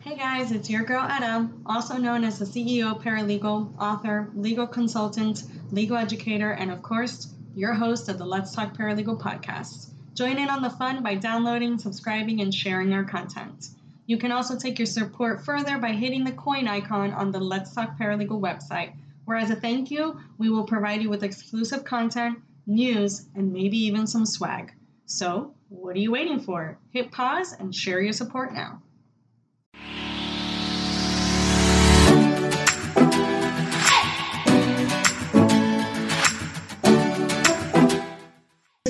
Hey guys, it's your girl Etta, also known as the CEO paralegal, author, legal consultant, legal educator, and of course, your host of the Let's Talk Paralegal podcast. Join in on the fun by downloading, subscribing, and sharing our content. You can also take your support further by hitting the coin icon on the Let's Talk Paralegal website, where as a thank you, we will provide you with exclusive content, news, and maybe even some swag. So, what are you waiting for? Hit pause and share your support now.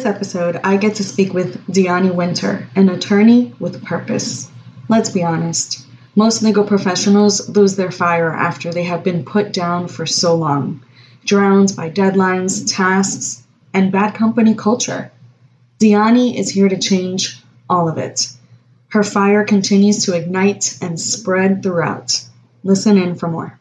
Episode, I get to speak with Deani Winter, an attorney with purpose. Let's be honest, most legal professionals lose their fire after they have been put down for so long, drowned by deadlines, tasks, and bad company culture. Deani is here to change all of it. Her fire continues to ignite and spread throughout. Listen in for more.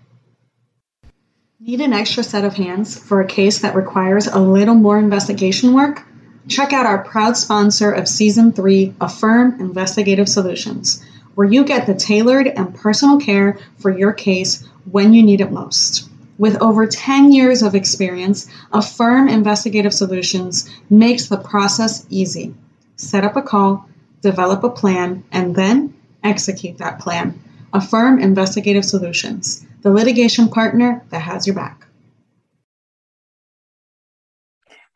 Need an extra set of hands for a case that requires a little more investigation work? Check out our proud sponsor of Season 3, Affirm Investigative Solutions where you get the tailored and personal care for your case when you need it most. With over 10 years of experience, Affirm Investigative Solutions makes the process easy. Set up a call, develop a plan, and then execute that plan. Affirm Investigative Solutions, the litigation partner that has your back.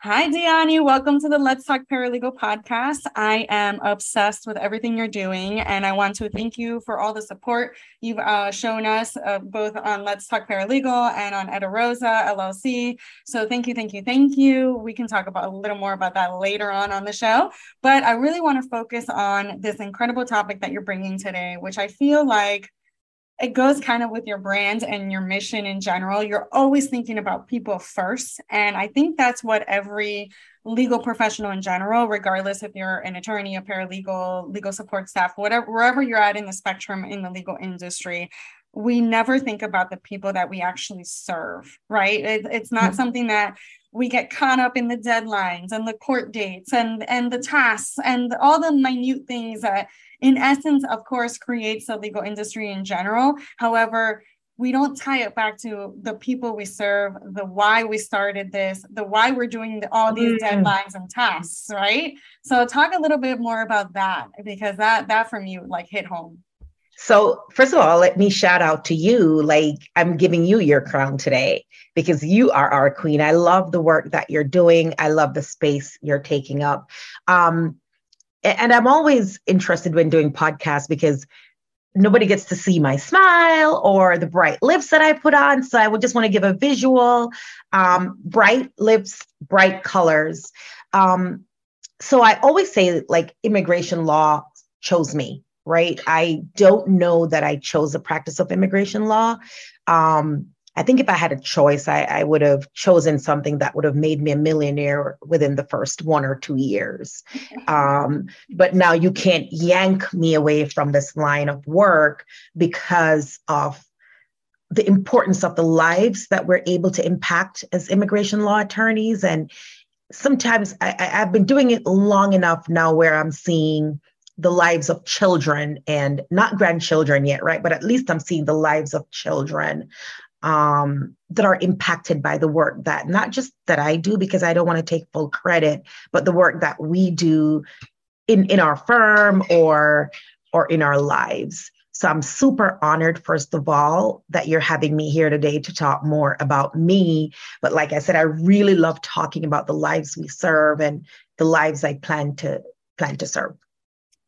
Hi, Deani. Welcome to the Let's Talk Paralegal podcast. I am obsessed with everything you're doing, and I want to thank you for all the support you've uh, shown us, uh, both on Let's Talk Paralegal and on Etta Rosa LLC. So, thank you, thank you, thank you. We can talk about a little more about that later on on the show, but I really want to focus on this incredible topic that you're bringing today, which I feel like it goes kind of with your brand and your mission in general. You're always thinking about people first. And I think that's what every legal professional in general, regardless if you're an attorney, a paralegal, legal support staff, whatever, wherever you're at in the spectrum in the legal industry, we never think about the people that we actually serve, right? It, it's not mm-hmm. something that we get caught up in the deadlines and the court dates and and the tasks and all the minute things that in essence, of course, creates the legal industry in general. However, we don't tie it back to the people we serve, the why we started this, the why we're doing the, all these mm. deadlines and tasks, right? So talk a little bit more about that because that that from you like hit home. So, first of all, let me shout out to you. Like, I'm giving you your crown today because you are our queen. I love the work that you're doing. I love the space you're taking up. Um, and I'm always interested when doing podcasts because nobody gets to see my smile or the bright lips that I put on. So I would just want to give a visual, um, bright lips, bright colors. Um, so I always say like immigration law chose me, right? I don't know that I chose the practice of immigration law. Um, I think if I had a choice, I, I, would have chosen something that would have made me a millionaire within the first one or two years. Um, but now you can't yank me away from this line of work because of the importance of the lives that we're able to impact as immigration law attorneys. And sometimes I, I've been doing it long enough now where I'm seeing the lives of children and not grandchildren yet, right? But at least I'm seeing the lives of children um, that are impacted by the work that not just that I do because I don't want to take full credit, but the work that we do in in our firm or or in our lives. So I'm super honored, first of all, that you're having me here today to talk more about me. But like I said, I really love talking about the lives we serve and the lives I plan to plan to serve.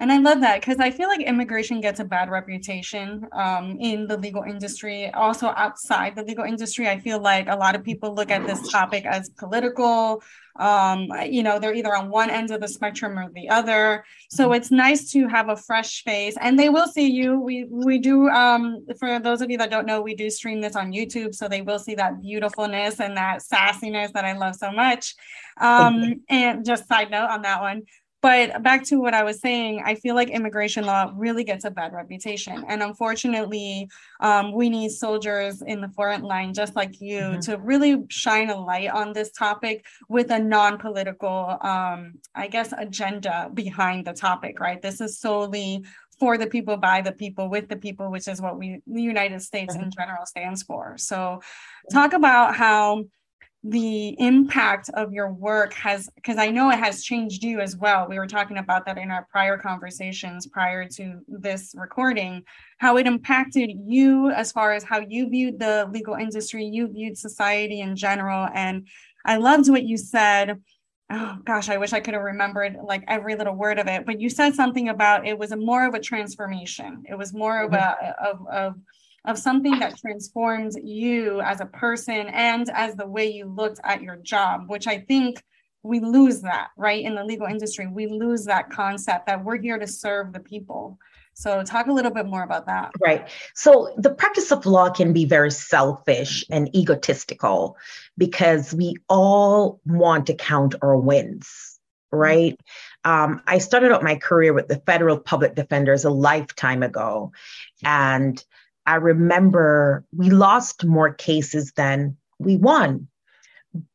And I love that because I feel like immigration gets a bad reputation um, in the legal industry. Also, outside the legal industry, I feel like a lot of people look at this topic as political. Um, you know, they're either on one end of the spectrum or the other. So it's nice to have a fresh face, and they will see you. We we do. Um, for those of you that don't know, we do stream this on YouTube, so they will see that beautifulness and that sassiness that I love so much. Um, and just side note on that one. But back to what I was saying, I feel like immigration law really gets a bad reputation. And unfortunately, um, we need soldiers in the front line, just like you, mm-hmm. to really shine a light on this topic with a non political, um, I guess, agenda behind the topic, right? This is solely for the people, by the people, with the people, which is what we, the United States in mm-hmm. general, stands for. So, talk about how the impact of your work has because i know it has changed you as well. We were talking about that in our prior conversations prior to this recording how it impacted you as far as how you viewed the legal industry you viewed society in general and i loved what you said. Oh gosh i wish i could have remembered like every little word of it but you said something about it was a more of a transformation. It was more of mm-hmm. a of, of of something that transformed you as a person and as the way you looked at your job, which I think we lose that, right? In the legal industry, we lose that concept that we're here to serve the people. So, talk a little bit more about that. Right. So, the practice of law can be very selfish and egotistical because we all want to count our wins, right? Um, I started out my career with the federal public defenders a lifetime ago. And I remember we lost more cases than we won.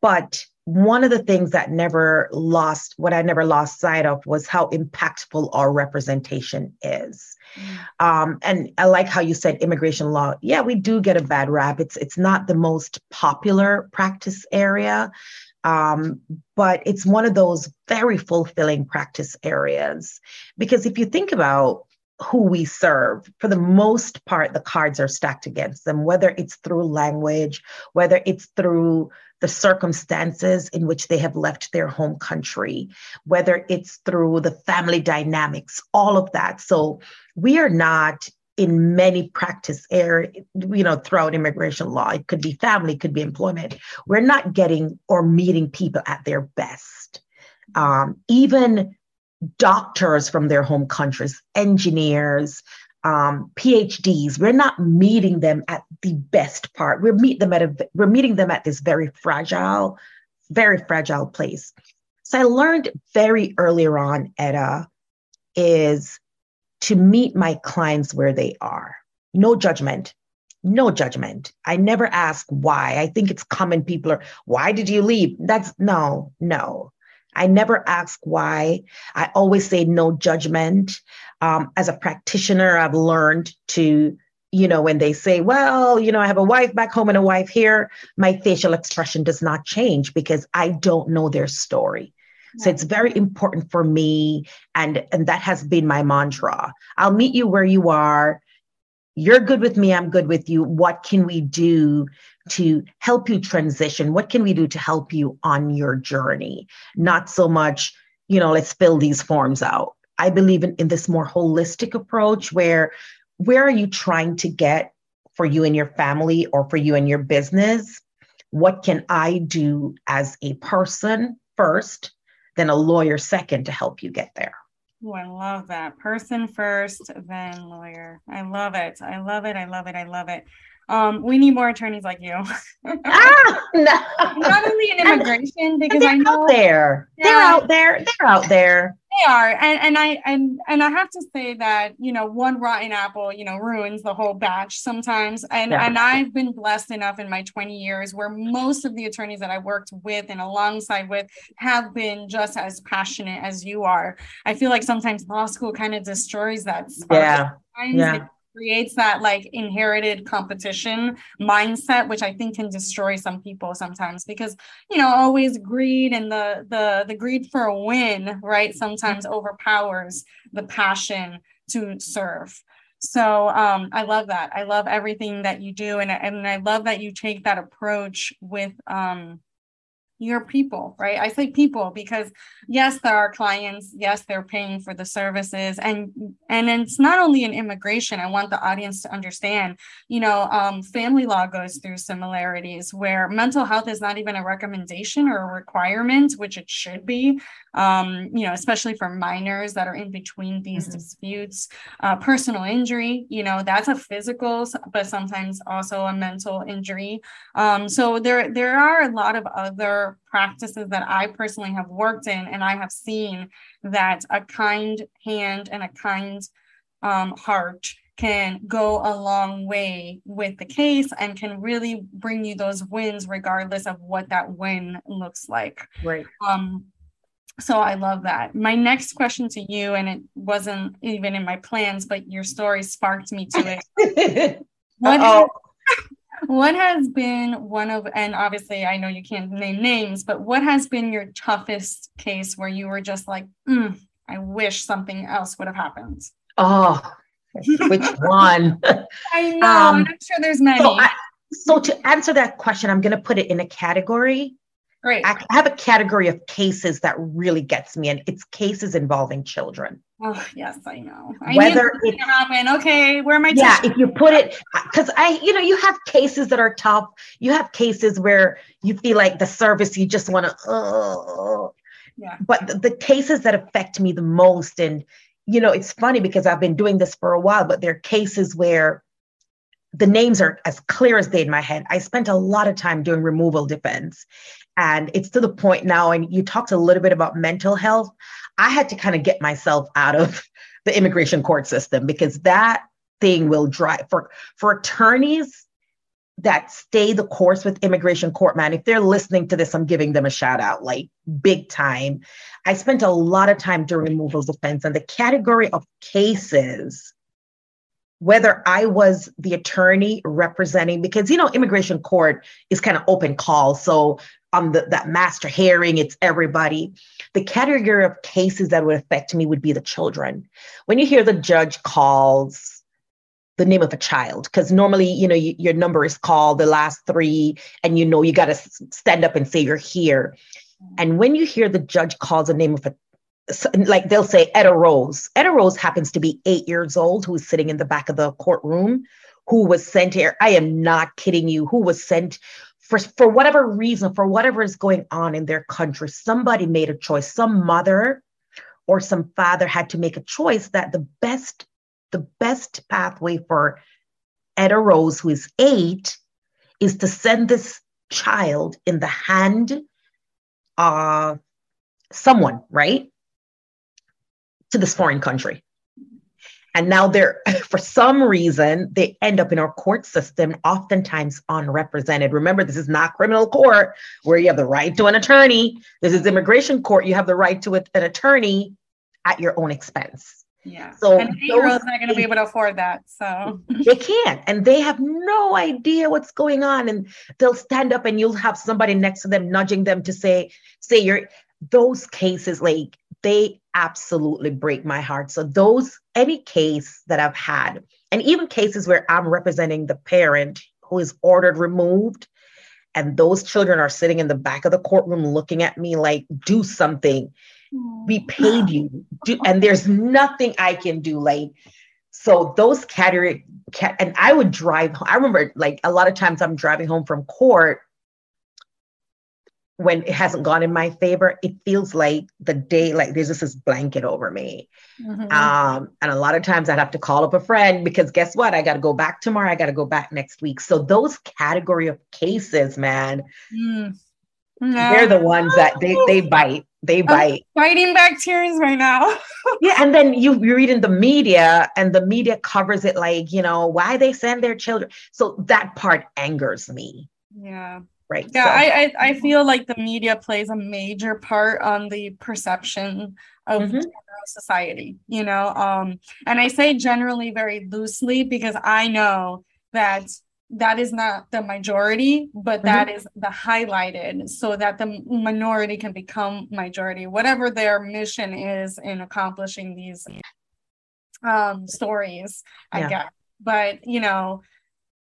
But one of the things that never lost, what I never lost sight of was how impactful our representation is. Mm. Um, and I like how you said immigration law. Yeah, we do get a bad rap. It's it's not the most popular practice area, um, but it's one of those very fulfilling practice areas. Because if you think about who we serve. For the most part, the cards are stacked against them, whether it's through language, whether it's through the circumstances in which they have left their home country, whether it's through the family dynamics, all of that. So we are not in many practice area, you know, throughout immigration law. It could be family, could be employment. We're not getting or meeting people at their best. Um, even doctors from their home countries, engineers, um, PhDs. We're not meeting them at the best part. We're meet them at a we're meeting them at this very fragile, very fragile place. So I learned very earlier on, Etta, is to meet my clients where they are. No judgment. No judgment. I never ask why. I think it's common. People are, why did you leave? That's no, no. I never ask why. I always say no judgment. Um, as a practitioner, I've learned to, you know, when they say, well, you know, I have a wife back home and a wife here, my facial expression does not change because I don't know their story. So it's very important for me. And, and that has been my mantra. I'll meet you where you are. You're good with me. I'm good with you. What can we do to help you transition? What can we do to help you on your journey? Not so much, you know, let's fill these forms out. I believe in, in this more holistic approach where where are you trying to get for you and your family or for you and your business? What can I do as a person first, then a lawyer second to help you get there? Oh, I love that. Person first, then lawyer. I love it. I love it. I love it. I love it. Um, we need more attorneys like you. ah, no. Not only in immigration, because I know out there. Yeah, they're out there. They're out there. They are. And and I and and I have to say that, you know, one rotten apple, you know, ruins the whole batch sometimes. And yeah. and I've been blessed enough in my 20 years where most of the attorneys that I worked with and alongside with have been just as passionate as you are. I feel like sometimes law school kind of destroys that. Yeah. Yeah creates that like inherited competition mindset which i think can destroy some people sometimes because you know always greed and the the the greed for a win right sometimes overpowers the passion to serve so um, I love that. I love everything that you do, and and I love that you take that approach with um, your people, right? I say people because yes, there are clients, yes, they're paying for the services, and and it's not only in immigration. I want the audience to understand, you know, um, family law goes through similarities where mental health is not even a recommendation or a requirement, which it should be. Um, you know, especially for minors that are in between these mm-hmm. disputes. Uh, personal injury, you know, that's a physical, but sometimes also a mental injury. Um, so there there are a lot of other practices that I personally have worked in, and I have seen that a kind hand and a kind um, heart can go a long way with the case and can really bring you those wins regardless of what that win looks like. Right. Um, so I love that. My next question to you, and it wasn't even in my plans, but your story sparked me to it. what, what has been one of, and obviously I know you can't name names, but what has been your toughest case where you were just like, mm, I wish something else would have happened? Oh, which one? I know. Um, I'm sure there's many. So, I, so to answer that question, I'm going to put it in a category Right. I have a category of cases that really gets me, and it's cases involving children. Oh yes, I know. I Whether it's happen. Okay, where am I? Yeah, if you put it, because I, you know, you have cases that are tough. You have cases where you feel like the service you just want to. Oh. Uh, yeah. But the, the cases that affect me the most, and you know, it's funny because I've been doing this for a while, but there are cases where the names are as clear as day in my head. I spent a lot of time doing removal defense. And it's to the point now, and you talked a little bit about mental health. I had to kind of get myself out of the immigration court system because that thing will drive for for attorneys that stay the course with immigration court man if they're listening to this i'm giving them a shout out like big time i spent a lot of time doing removal defense and the category of cases whether I was the attorney representing, because you know, immigration court is kind of open call. So on the, that master hearing, it's everybody. The category of cases that would affect me would be the children. When you hear the judge calls the name of a child, because normally, you know, you, your number is called, the last three, and you know, you got to stand up and say you're here. And when you hear the judge calls the name of a like they'll say Etta Rose. Etta Rose happens to be eight years old, who is sitting in the back of the courtroom, who was sent here. I am not kidding you, who was sent for, for whatever reason, for whatever is going on in their country, somebody made a choice. Some mother or some father had to make a choice that the best, the best pathway for Etta Rose, who is eight, is to send this child in the hand of someone, right? To this foreign country. And now they're, for some reason, they end up in our court system, oftentimes unrepresented. Remember, this is not criminal court where you have the right to an attorney. This is immigration court. You have the right to an attorney at your own expense. Yeah. So and eight year olds not going to be able to afford that. So they can't. And they have no idea what's going on. And they'll stand up and you'll have somebody next to them nudging them to say, say you're those cases like they absolutely break my heart. So those any case that I've had, and even cases where I'm representing the parent who is ordered removed, and those children are sitting in the back of the courtroom looking at me like, do something. We paid you. Do, and there's nothing I can do. Like, so those category, and I would drive. I remember like a lot of times I'm driving home from court when it hasn't gone in my favor, it feels like the day, like there's just this blanket over me. Mm-hmm. Um, and a lot of times I'd have to call up a friend because guess what? I got to go back tomorrow. I got to go back next week. So those category of cases, man, mm. they're the ones that they, they bite. They bite. I'm biting back tears right now. yeah. And then you, you read in the media and the media covers it like, you know, why they send their children. So that part angers me. Yeah right yeah so. I, I, I feel like the media plays a major part on the perception of mm-hmm. society you know um and i say generally very loosely because i know that that is not the majority but mm-hmm. that is the highlighted so that the minority can become majority whatever their mission is in accomplishing these um stories i yeah. guess but you know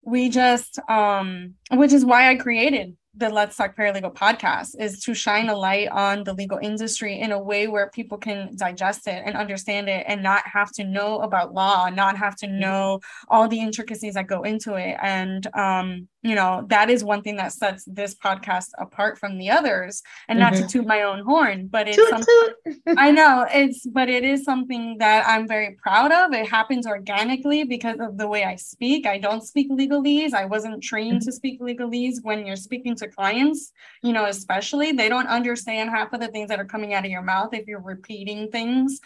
we just um which is why I created the Let's Talk Paralegal podcast is to shine a light on the legal industry in a way where people can digest it and understand it and not have to know about law, not have to know all the intricacies that go into it. And um, you know, that is one thing that sets this podcast apart from the others. And mm-hmm. not to mm-hmm. toot my own horn, but it's toot, something I know it's but it is something that I'm very proud of. It happens organically because of the way I speak. I don't speak legalese. I wasn't trained mm-hmm. to speak legalese when you're speaking to clients, you know, especially they don't understand half of the things that are coming out of your mouth if you're repeating things,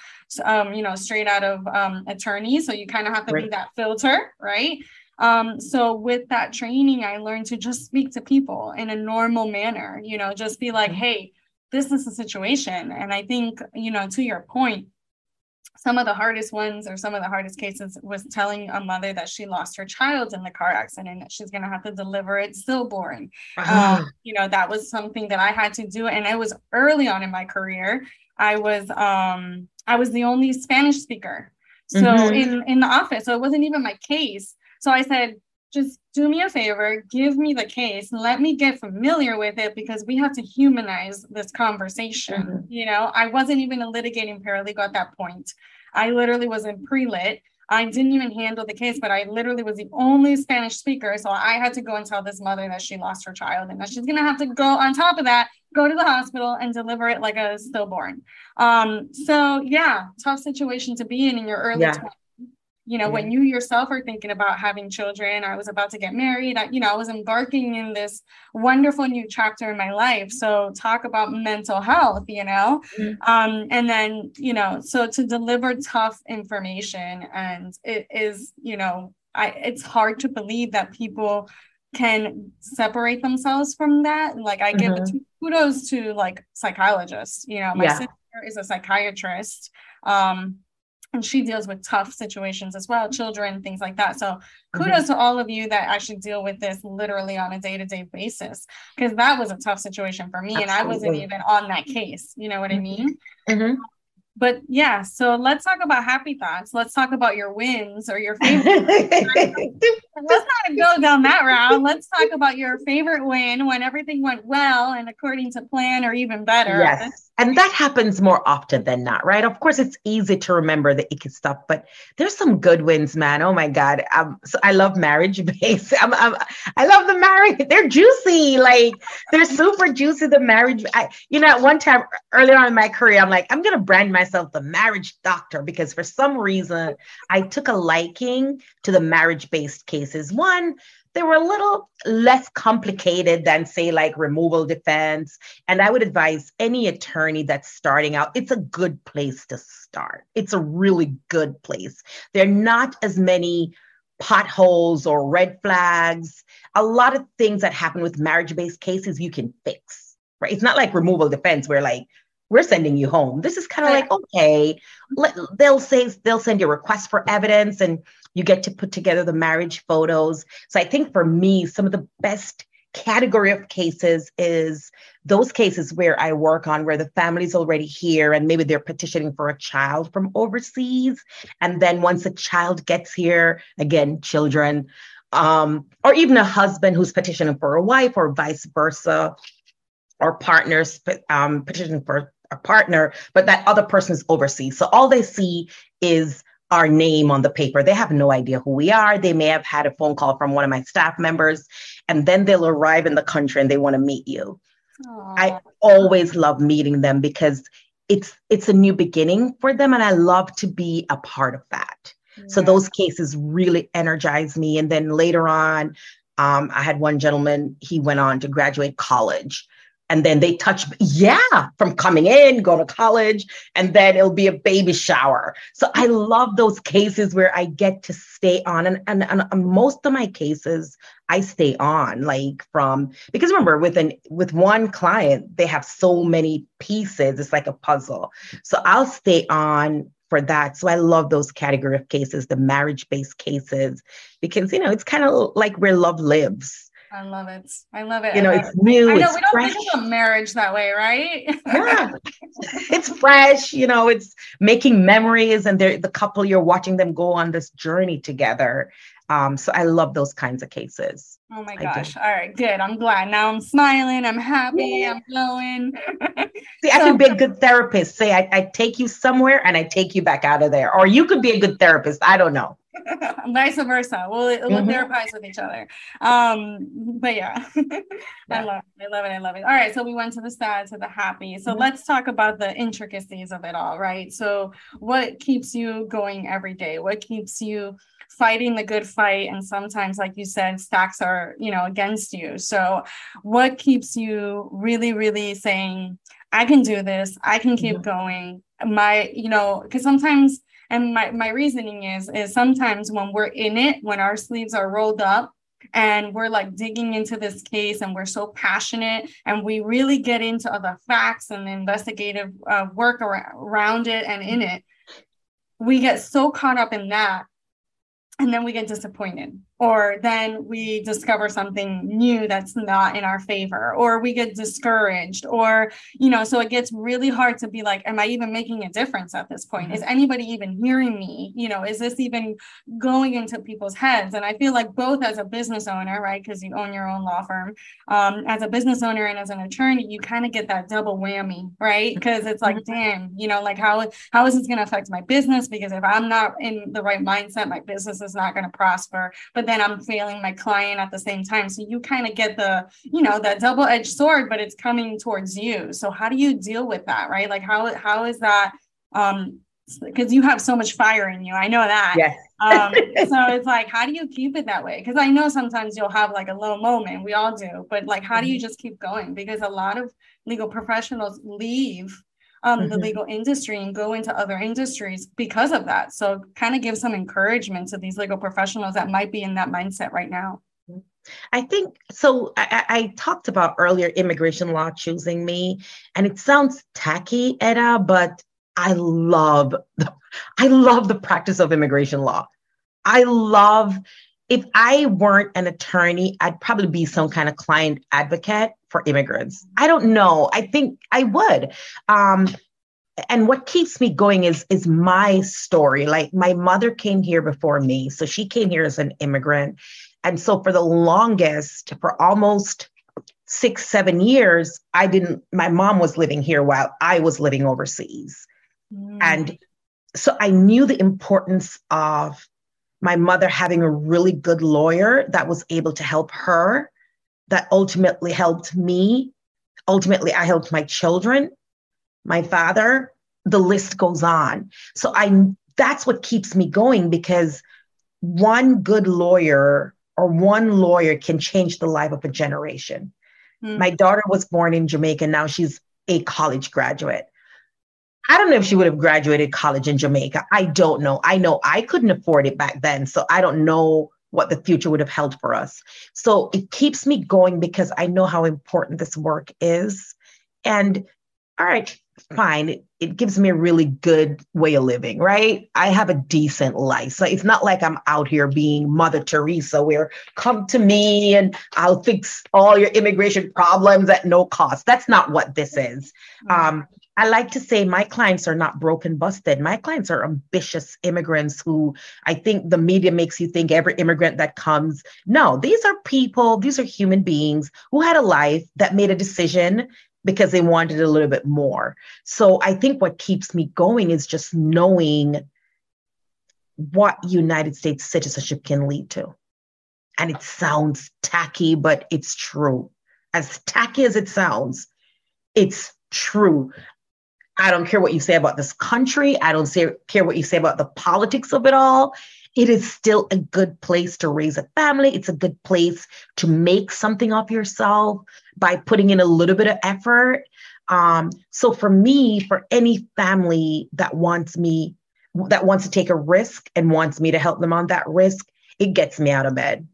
um, you know, straight out of um, attorneys. So you kind of have to right. be that filter, right? Um, so with that training, I learned to just speak to people in a normal manner, you know, just be like, mm-hmm. hey, this is the situation. And I think, you know, to your point, some of the hardest ones or some of the hardest cases was telling a mother that she lost her child in the car accident that she's going to have to deliver it stillborn uh-huh. um, you know that was something that i had to do and it was early on in my career i was um i was the only spanish speaker so mm-hmm. in in the office so it wasn't even my case so i said just do me a favor, give me the case, let me get familiar with it because we have to humanize this conversation. Mm-hmm. You know, I wasn't even a litigating paralegal at that point. I literally was in pre lit. I didn't even handle the case, but I literally was the only Spanish speaker. So I had to go and tell this mother that she lost her child and that she's going to have to go on top of that, go to the hospital and deliver it like a stillborn. Um, so, yeah, tough situation to be in in your early yeah. 20s you know, when you yourself are thinking about having children, I was about to get married, I, you know, I was embarking in this wonderful new chapter in my life. So talk about mental health, you know, mm-hmm. um, and then, you know, so to deliver tough information and it is, you know, I, it's hard to believe that people can separate themselves from that. Like I give mm-hmm. kudos to like psychologists, you know, my yeah. sister is a psychiatrist. Um, and she deals with tough situations as well children things like that so mm-hmm. kudos mm-hmm. to all of you that actually deal with this literally on a day-to-day basis because that was a tough situation for me Absolutely. and i wasn't even on that case you know what i mean mm-hmm but yeah, so let's talk about happy thoughts. Let's talk about your wins or your favorite. let's not go down that route. Let's talk about your favorite win when everything went well and according to plan or even better. Yes. And that happens more often than not, right? Of course, it's easy to remember the icky stuff, but there's some good wins, man. Oh my God. Um, so I love marriage base. I'm, I'm, i love the marriage. They're juicy. Like they're super juicy. The marriage. I, you know, at one time earlier on in my career, I'm like, I'm going to brand myself myself the marriage doctor because for some reason I took a liking to the marriage based cases. One, they were a little less complicated than, say, like removal defense. And I would advise any attorney that's starting out, it's a good place to start. It's a really good place. There are not as many potholes or red flags. A lot of things that happen with marriage based cases you can fix, right? It's not like removal defense where, like, we're sending you home. This is kind of like, okay, let, they'll say, they'll send you a request for evidence and you get to put together the marriage photos. So I think for me, some of the best category of cases is those cases where I work on where the family's already here and maybe they're petitioning for a child from overseas. And then once the child gets here, again, children, um, or even a husband who's petitioning for a wife or vice versa, or partners um, petitioning for a partner, but that other person is overseas. So all they see is our name on the paper. They have no idea who we are. They may have had a phone call from one of my staff members, and then they'll arrive in the country and they want to meet you. Aww. I always love meeting them because it's it's a new beginning for them, and I love to be a part of that. Yeah. So those cases really energize me. And then later on, um, I had one gentleman. He went on to graduate college, and then they touch yeah from coming in go to college and then it'll be a baby shower so i love those cases where i get to stay on and, and, and most of my cases i stay on like from because remember with an with one client they have so many pieces it's like a puzzle so i'll stay on for that. So I love those category of cases, the marriage based cases, because, you know, it's kind of like where love lives. I love it. I love it. You know, it's uh, new. I know we don't fresh. think of marriage that way, right? yeah, it's fresh. You know, it's making memories, and they're the couple you're watching them go on this journey together. Um, so I love those kinds of cases. Oh my gosh! All right, good. I'm glad. Now I'm smiling. I'm happy. Yeah. I'm glowing. See, I could be a good therapist. Say I, I take you somewhere and I take you back out of there, or you could be a good therapist. I don't know. vice versa. We'll, we'll mm-hmm. therapize with each other. Um, but yeah, I love it. I love it. I love it. All right. So we went to the sad to the happy. So mm-hmm. let's talk about the intricacies of it all, right? So what keeps you going every day? What keeps you fighting the good fight and sometimes like you said stacks are you know against you. So what keeps you really really saying i can do this. I can keep mm-hmm. going. My you know because sometimes and my, my reasoning is is sometimes when we're in it when our sleeves are rolled up and we're like digging into this case and we're so passionate and we really get into other facts and the investigative uh, work around it and in it we get so caught up in that and then we get disappointed or then we discover something new that's not in our favor or we get discouraged or you know so it gets really hard to be like am i even making a difference at this point? Is mm-hmm. anybody even hearing me? You know is this even going into people's heads? And i feel like both as a business owner right because you own your own law firm um, as a business owner and as an attorney you kind of get that double whammy right? Because it's like mm-hmm. damn you know like how how is this going to affect my business? Because if i'm not in the right mindset my business is not going to prosper. But then I'm failing my client at the same time. So you kind of get the, you know, that double-edged sword, but it's coming towards you. So how do you deal with that? Right. Like how how is that um because you have so much fire in you. I know that. Yes. um, so it's like, how do you keep it that way? Because I know sometimes you'll have like a low moment. We all do, but like, how do you mm-hmm. just keep going? Because a lot of legal professionals leave um, mm-hmm. the legal industry and go into other industries because of that. So, kind of give some encouragement to these legal professionals that might be in that mindset right now. I think so. I, I, talked about earlier immigration law choosing me, and it sounds tacky, Etta, but I love the, I love the practice of immigration law. I love if I weren't an attorney, I'd probably be some kind of client advocate for immigrants. I don't know. I think I would. Um, and what keeps me going is is my story. Like my mother came here before me, so she came here as an immigrant, and so for the longest, for almost six seven years, I didn't. My mom was living here while I was living overseas, mm. and so I knew the importance of my mother having a really good lawyer that was able to help her, that ultimately helped me. Ultimately, I helped my children, my father. The list goes on. So I that's what keeps me going because one good lawyer or one lawyer can change the life of a generation. Mm. My daughter was born in Jamaica. Now she's a college graduate. I don't know if she would have graduated college in Jamaica. I don't know. I know I couldn't afford it back then. So I don't know what the future would have held for us. So it keeps me going because I know how important this work is. And all right, fine. It, it gives me a really good way of living, right? I have a decent life. So it's not like I'm out here being Mother Teresa, where come to me and I'll fix all your immigration problems at no cost. That's not what this is. Um, I like to say my clients are not broken, busted. My clients are ambitious immigrants who I think the media makes you think every immigrant that comes. No, these are people, these are human beings who had a life that made a decision because they wanted a little bit more. So I think what keeps me going is just knowing what United States citizenship can lead to. And it sounds tacky, but it's true. As tacky as it sounds, it's true. I don't care what you say about this country. I don't say, care what you say about the politics of it all. It is still a good place to raise a family. It's a good place to make something of yourself by putting in a little bit of effort. Um, so for me, for any family that wants me, that wants to take a risk and wants me to help them on that risk, it gets me out of bed.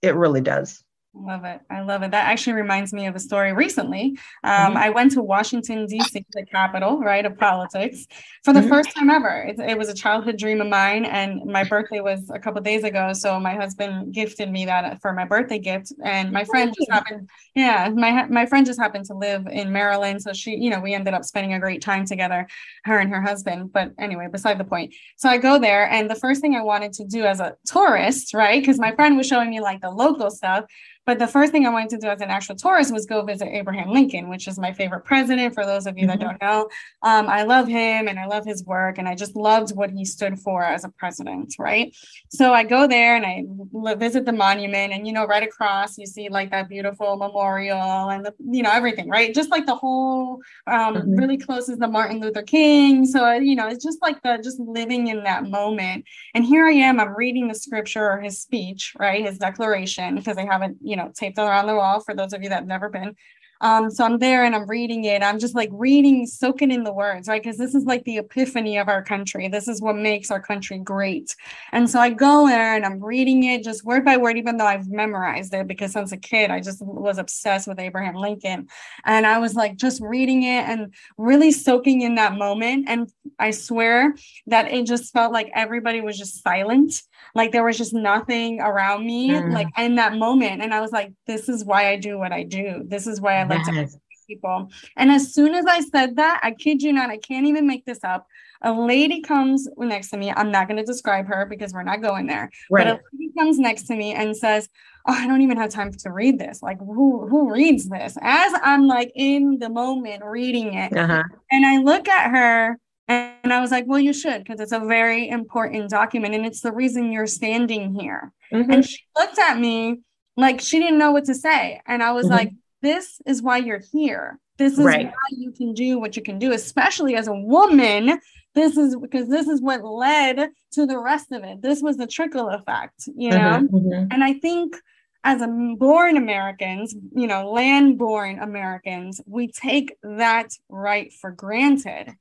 It really does. Love it. I love it. That actually reminds me of a story recently. Um, mm-hmm. I went to Washington, D.C., the capital, right, of politics, for the mm-hmm. first time ever. It, it, was a childhood dream of mine. And my birthday was a couple days ago. So my husband gifted me that for my birthday gift. And my friend just happened, yeah, my, my friend just happened to live in Maryland. So she, you know, we ended up spending a great time together, her and her husband. But anyway, beside the point. So I go there. And the first thing I wanted to do as a tourist, right, because my friend was showing me like the local stuff but the first thing I wanted to do as an actual tourist was go visit Abraham Lincoln, which is my favorite president. For those of you mm-hmm. that don't know, um, I love him and I love his work, and I just loved what he stood for as a president, right? So I go there and I visit the monument, and you know, right across you see like that beautiful memorial and the, you know everything, right? Just like the whole, um, mm-hmm. really close is the Martin Luther King. So you know, it's just like the just living in that moment. And here I am, I'm reading the scripture or his speech, right, his declaration, because I haven't, you know, taped around the wall for those of you that have never been. Um, so I'm there and I'm reading it. I'm just like reading, soaking in the words, right? Because this is like the epiphany of our country. This is what makes our country great. And so I go there and I'm reading it just word by word, even though I've memorized it because since a kid I just was obsessed with Abraham Lincoln. And I was like just reading it and really soaking in that moment. And I swear that it just felt like everybody was just silent like there was just nothing around me mm. like in that moment and i was like this is why i do what i do this is why i yes. people and as soon as i said that i kid you not i can't even make this up a lady comes next to me i'm not going to describe her because we're not going there right. but a lady comes next to me and says oh i don't even have time to read this like who who reads this as i'm like in the moment reading it uh-huh. and i look at her and I was like, well, you should, because it's a very important document and it's the reason you're standing here. Mm-hmm. And she looked at me like she didn't know what to say. And I was mm-hmm. like, this is why you're here. This is right. why you can do what you can do, especially as a woman. This is because this is what led to the rest of it. This was the trickle effect, you know? Mm-hmm. mm-hmm. And I think as a born Americans, you know, land born Americans, we take that right for granted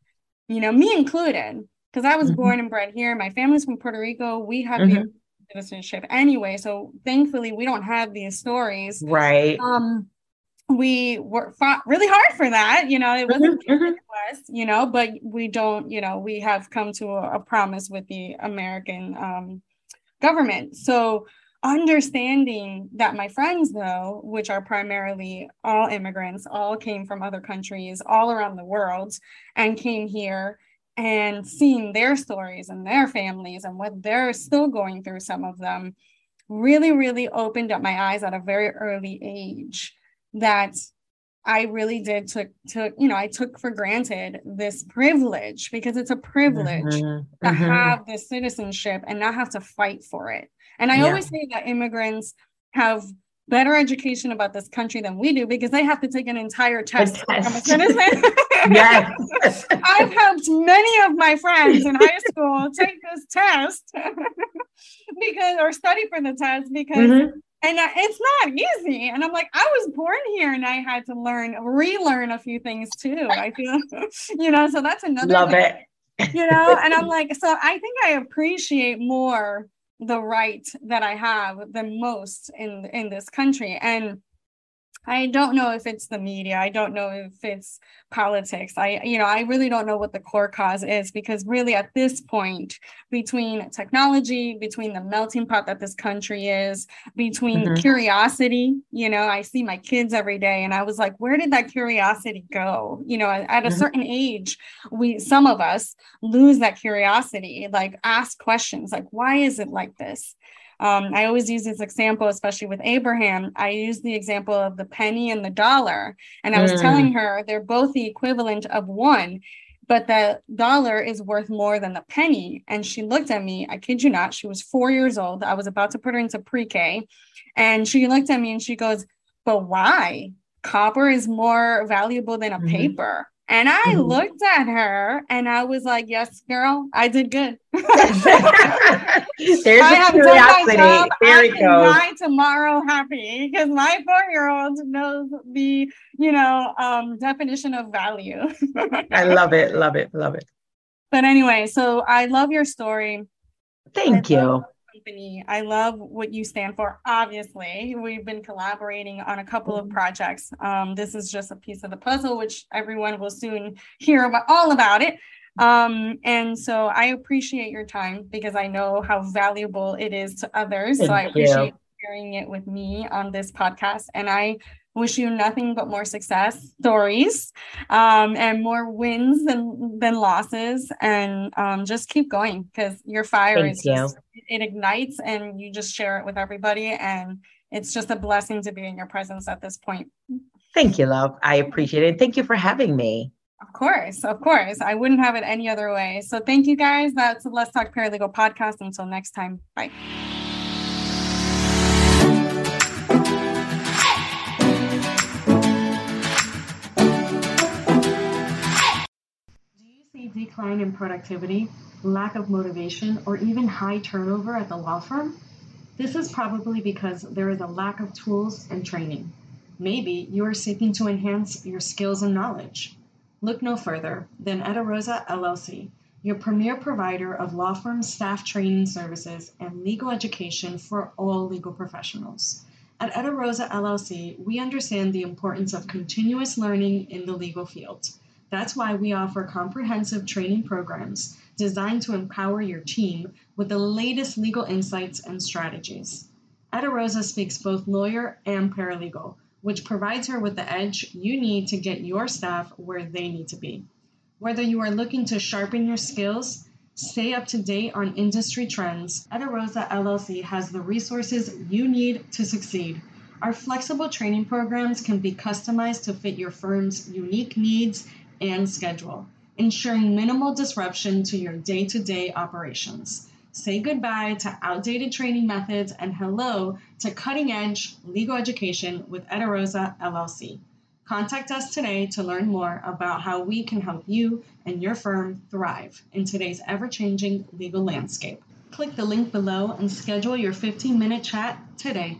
you know, me included, because I was mm-hmm. born and bred here. My family's from Puerto Rico. We have mm-hmm. the citizenship anyway. So thankfully, we don't have these stories. Right. Um, we were fought really hard for that. You know, it wasn't mm-hmm. it was, you know, but we don't, you know, we have come to a, a promise with the American um, government. So understanding that my friends though which are primarily all immigrants all came from other countries all around the world and came here and seeing their stories and their families and what they're still going through some of them really really opened up my eyes at a very early age that I really did took took you know I took for granted this privilege because it's a privilege mm-hmm. to mm-hmm. have this citizenship and not have to fight for it. And I yeah. always say that immigrants have better education about this country than we do because they have to take an entire test, to become a citizen. yes. I've helped many of my friends in high school take this test because or study for the test because mm-hmm. And it's not easy. And I'm like, I was born here and I had to learn, relearn a few things too. I feel, you know, so that's another love thing, it. You know, and I'm like, so I think I appreciate more the right that I have the most in in this country. And I don't know if it's the media. I don't know if it's politics. I, you know, I really don't know what the core cause is because really at this point, between technology, between the melting pot that this country is, between mm-hmm. curiosity, you know, I see my kids every day and I was like, where did that curiosity go? You know, at, a mm-hmm. certain age, we, some of us lose that curiosity, like ask questions like, why is it like this? Um, I always use this example, especially with Abraham. I use the example of the penny and the dollar. And I was mm. telling her they're both the equivalent of one, but the dollar is worth more than the penny. And she looked at me, I kid you not, she was four years old. I was about to put her into pre K. And she looked at me and she goes, But why? Copper is more valuable than a mm-hmm. paper. And I mm-hmm. looked at her and I was like, Yes, girl, I did good. There's I a curiosity. There it goes. Die tomorrow happy because my four year old knows the, you know, um, definition of value. I love it. Love it. Love it. But anyway, so I love your story. Thank I you company. I love what you stand for. Obviously, we've been collaborating on a couple of mm-hmm. projects. Um, this is just a piece of the puzzle, which everyone will soon hear about all about it. Um, and so I appreciate your time because I know how valuable it is to others. Thank so I appreciate you. sharing it with me on this podcast. And I wish you nothing but more success stories um, and more wins than than losses. And um, just keep going because your fire Thank is you. just it ignites and you just share it with everybody. And it's just a blessing to be in your presence at this point. Thank you love. I appreciate it. Thank you for having me. Of course of course. I wouldn't have it any other way. So thank you guys. That's let's talk paralegal podcast. Until next time. Bye decline in productivity, lack of motivation, or even high turnover at the law firm? This is probably because there is a lack of tools and training. Maybe you are seeking to enhance your skills and knowledge. Look no further than Etta Rosa LLC, your premier provider of law firm staff training services and legal education for all legal professionals. At Etta Rosa LLC, we understand the importance of continuous learning in the legal field. That's why we offer comprehensive training programs designed to empower your team with the latest legal insights and strategies. Etta Rosa speaks both lawyer and paralegal, which provides her with the edge you need to get your staff where they need to be. Whether you are looking to sharpen your skills, stay up to date on industry trends, Etta Rosa LLC has the resources you need to succeed. Our flexible training programs can be customized to fit your firm's unique needs and schedule, ensuring minimal disruption to your day to day operations. Say goodbye to outdated training methods and hello to cutting edge legal education with Etta Rosa LLC. Contact us today to learn more about how we can help you and your firm thrive in today's ever changing legal landscape. Click the link below and schedule your 15 minute chat today.